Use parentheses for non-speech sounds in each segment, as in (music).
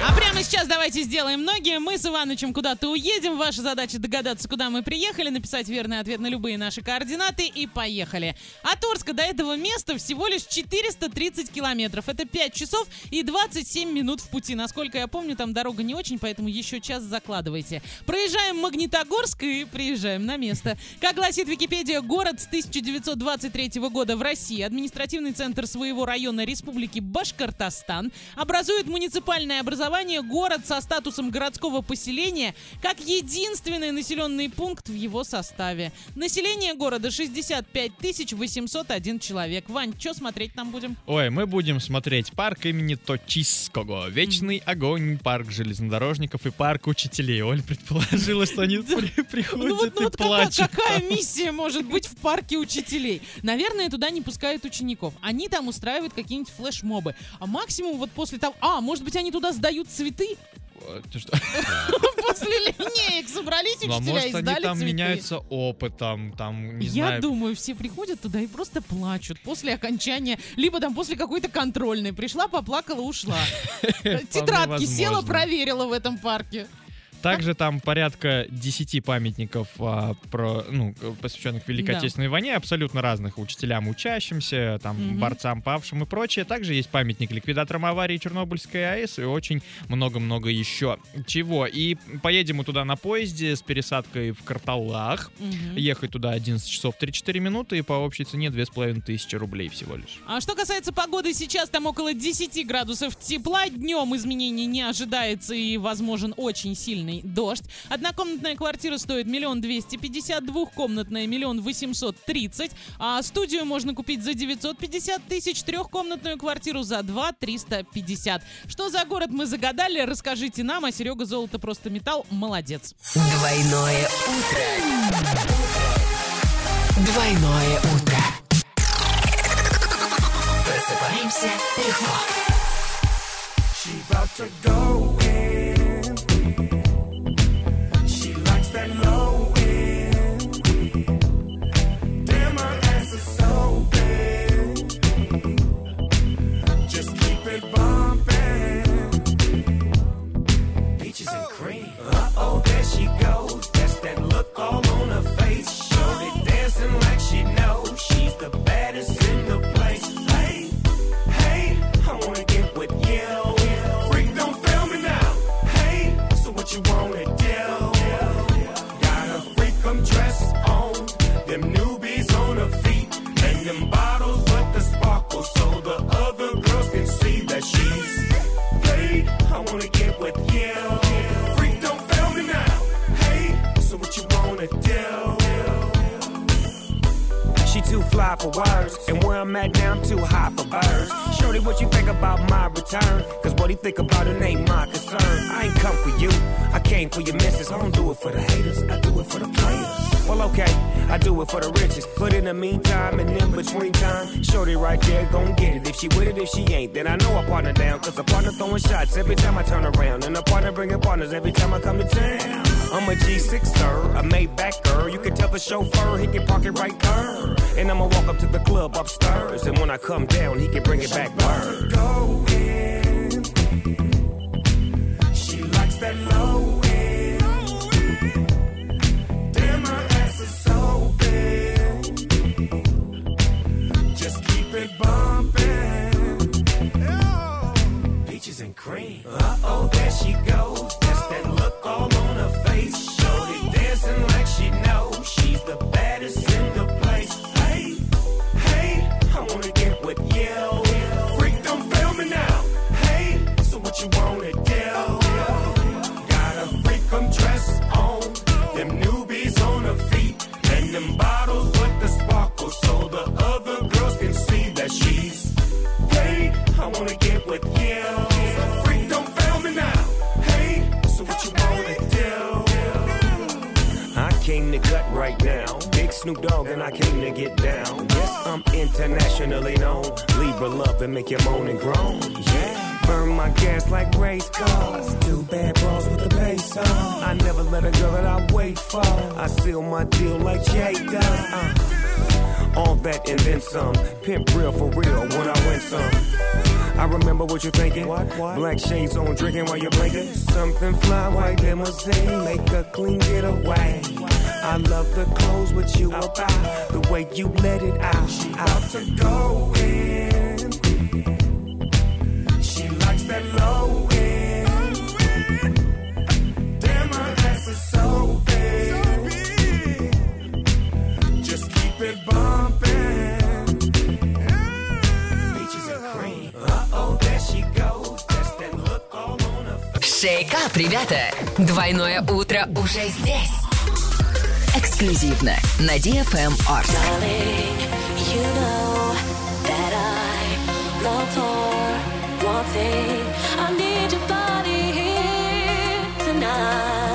А прямо сейчас давайте сделаем ноги. Мы с Иванычем куда-то уедем. Ваша задача догадаться, куда мы приехали, написать верный ответ на любые наши координаты и поехали. От Орска до этого места всего лишь 430 километров. Это 5 часов и 27 минут в пути. Насколько я помню, там дорога не очень, поэтому еще час закладывайте. Проезжаем Магнитогорск и приезжаем на место. Как гласит Википедия, город с 1923 года в России, административный центр своего района Республики Башкортостан, образует муниципальное образование город со статусом городского поселения как единственный населенный пункт в его составе. Население города 65 801 человек. Вань, что смотреть нам будем? Ой, мы будем смотреть парк имени Точиского, Вечный огонь, парк железнодорожников и парк учителей. Оль предположила, что они (laughs) при- Ну приходят ну и вот какая, плачут. какая миссия может быть в парке учителей? Наверное, туда не пускают учеников. Они там устраивают какие-нибудь флешмобы. А максимум вот после того... А, может быть, они туда сдают цветы? Э, ты что? (laughs) После линеек собрались Ну, а учителя и они сдали там цветы. меняются опытом, там, не Я знаю. думаю, все приходят туда и просто плачут после окончания, либо там после какой-то контрольной. Пришла, поплакала, ушла. (laughs) Тетрадки села, проверила в этом парке. Также там порядка 10 памятников, а, про, ну, посвященных Великой Да. Отечественной войне, абсолютно разных учителям, учащимся, там, Мгм. борцам, павшим и прочее. Также есть памятник ликвидаторам аварии Чернобыльской АЭС и очень много-много еще чего. И поедем мы туда на поезде с пересадкой в Карталах. Мгм. Ехать туда 11 часов 3-4 минуты и по общей цене 2500 рублей всего лишь. А что касается погоды, сейчас там около 10 градусов тепла. Днем изменений не ожидается и возможен очень сильный дождь. Однокомнатная квартира стоит миллион двести пятьдесят, двухкомнатная миллион восемьсот тридцать, а студию можно купить за 950 тысяч, трехкомнатную квартиру за 2 350. Что за город мы загадали, расскажите нам, а Серега Золото просто металл, молодец. Двойное утро. Двойное утро. Просыпаемся легко. She about to go Down too high about my return? Cause what he think about it ain't my concern. I ain't come for you, I came for your missus. I don't do it for the haters, I do it for the players. Well, okay, I do it for the riches. But in the meantime, and in between time, Shorty right there gon' get it. If she with it, if she ain't, then I know I partner down. Cause a partner throwing shots every time I turn around. And a partner bringing partners every time I come to town. I'm a G6, sir, a Maybach girl. You can tell the chauffeur he can park it right there. And I'ma walk up to the club upstairs. And when I come down, he can bring it back word. She likes that Snoop Dogg and I came to get down. Yes, I'm internationally known. Libra love and make you moan and groan. Yeah. Burn my gas like race cars. Two bad bras with the bass on. I never let a girl that I wait for. I seal my deal like Jay does. Uh. All that and then some. Pimp real for real when I win some. I remember what you're thinking. Black shades on, drinking while you're blinking. Something fly, white limousine, make a clean getaway. I love the clothes what you about, the way you let it out. She out to go in. Face. Шейкап, ребята! Двойное утро уже здесь. Эксклюзивно на DFM Art. You know that I love for one thing. I need your body here tonight,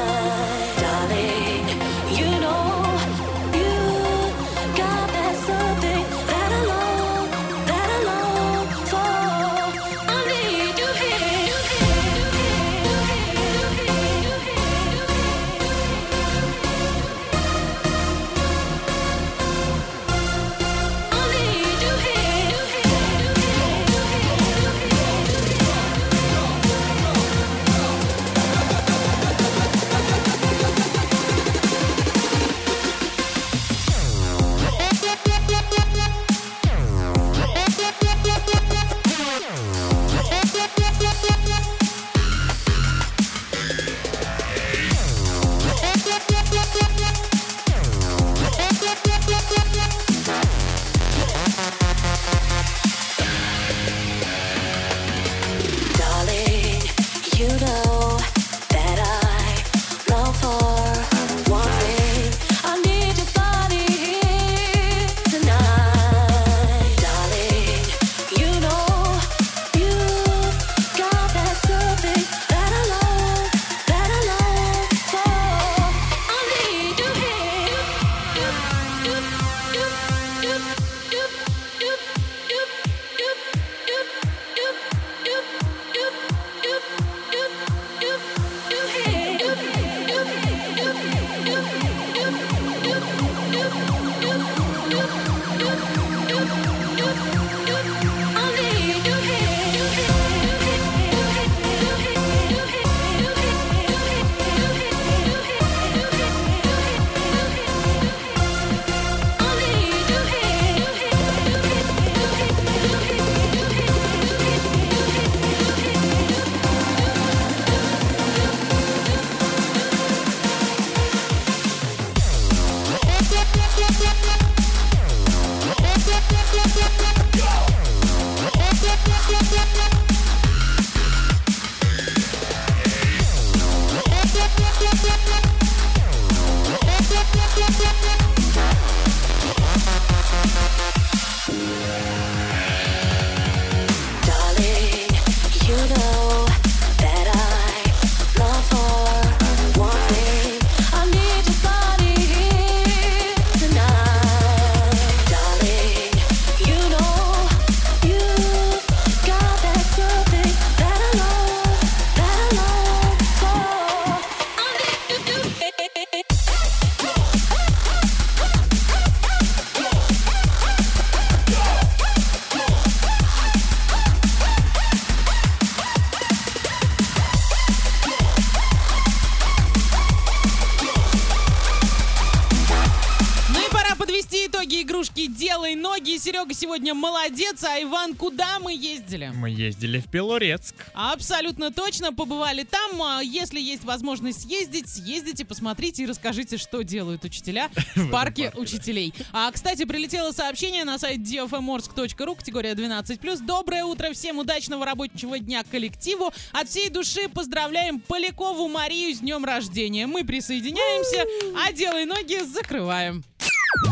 игрушки «Делай ноги». Серега сегодня молодец, а Иван, куда мы ездили? Мы ездили в Пелорецк. Абсолютно точно, побывали там. А Если есть возможность съездить, съездите, посмотрите и расскажите, что делают учителя (laughs) в парке учителей. А, кстати, прилетело сообщение на сайт dfmorsk.ru, категория 12+. Доброе утро всем, удачного рабочего дня коллективу. От всей души поздравляем Полякову Марию с днем рождения. Мы присоединяемся, а «Делай ноги» закрываем.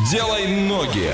Делай ноги.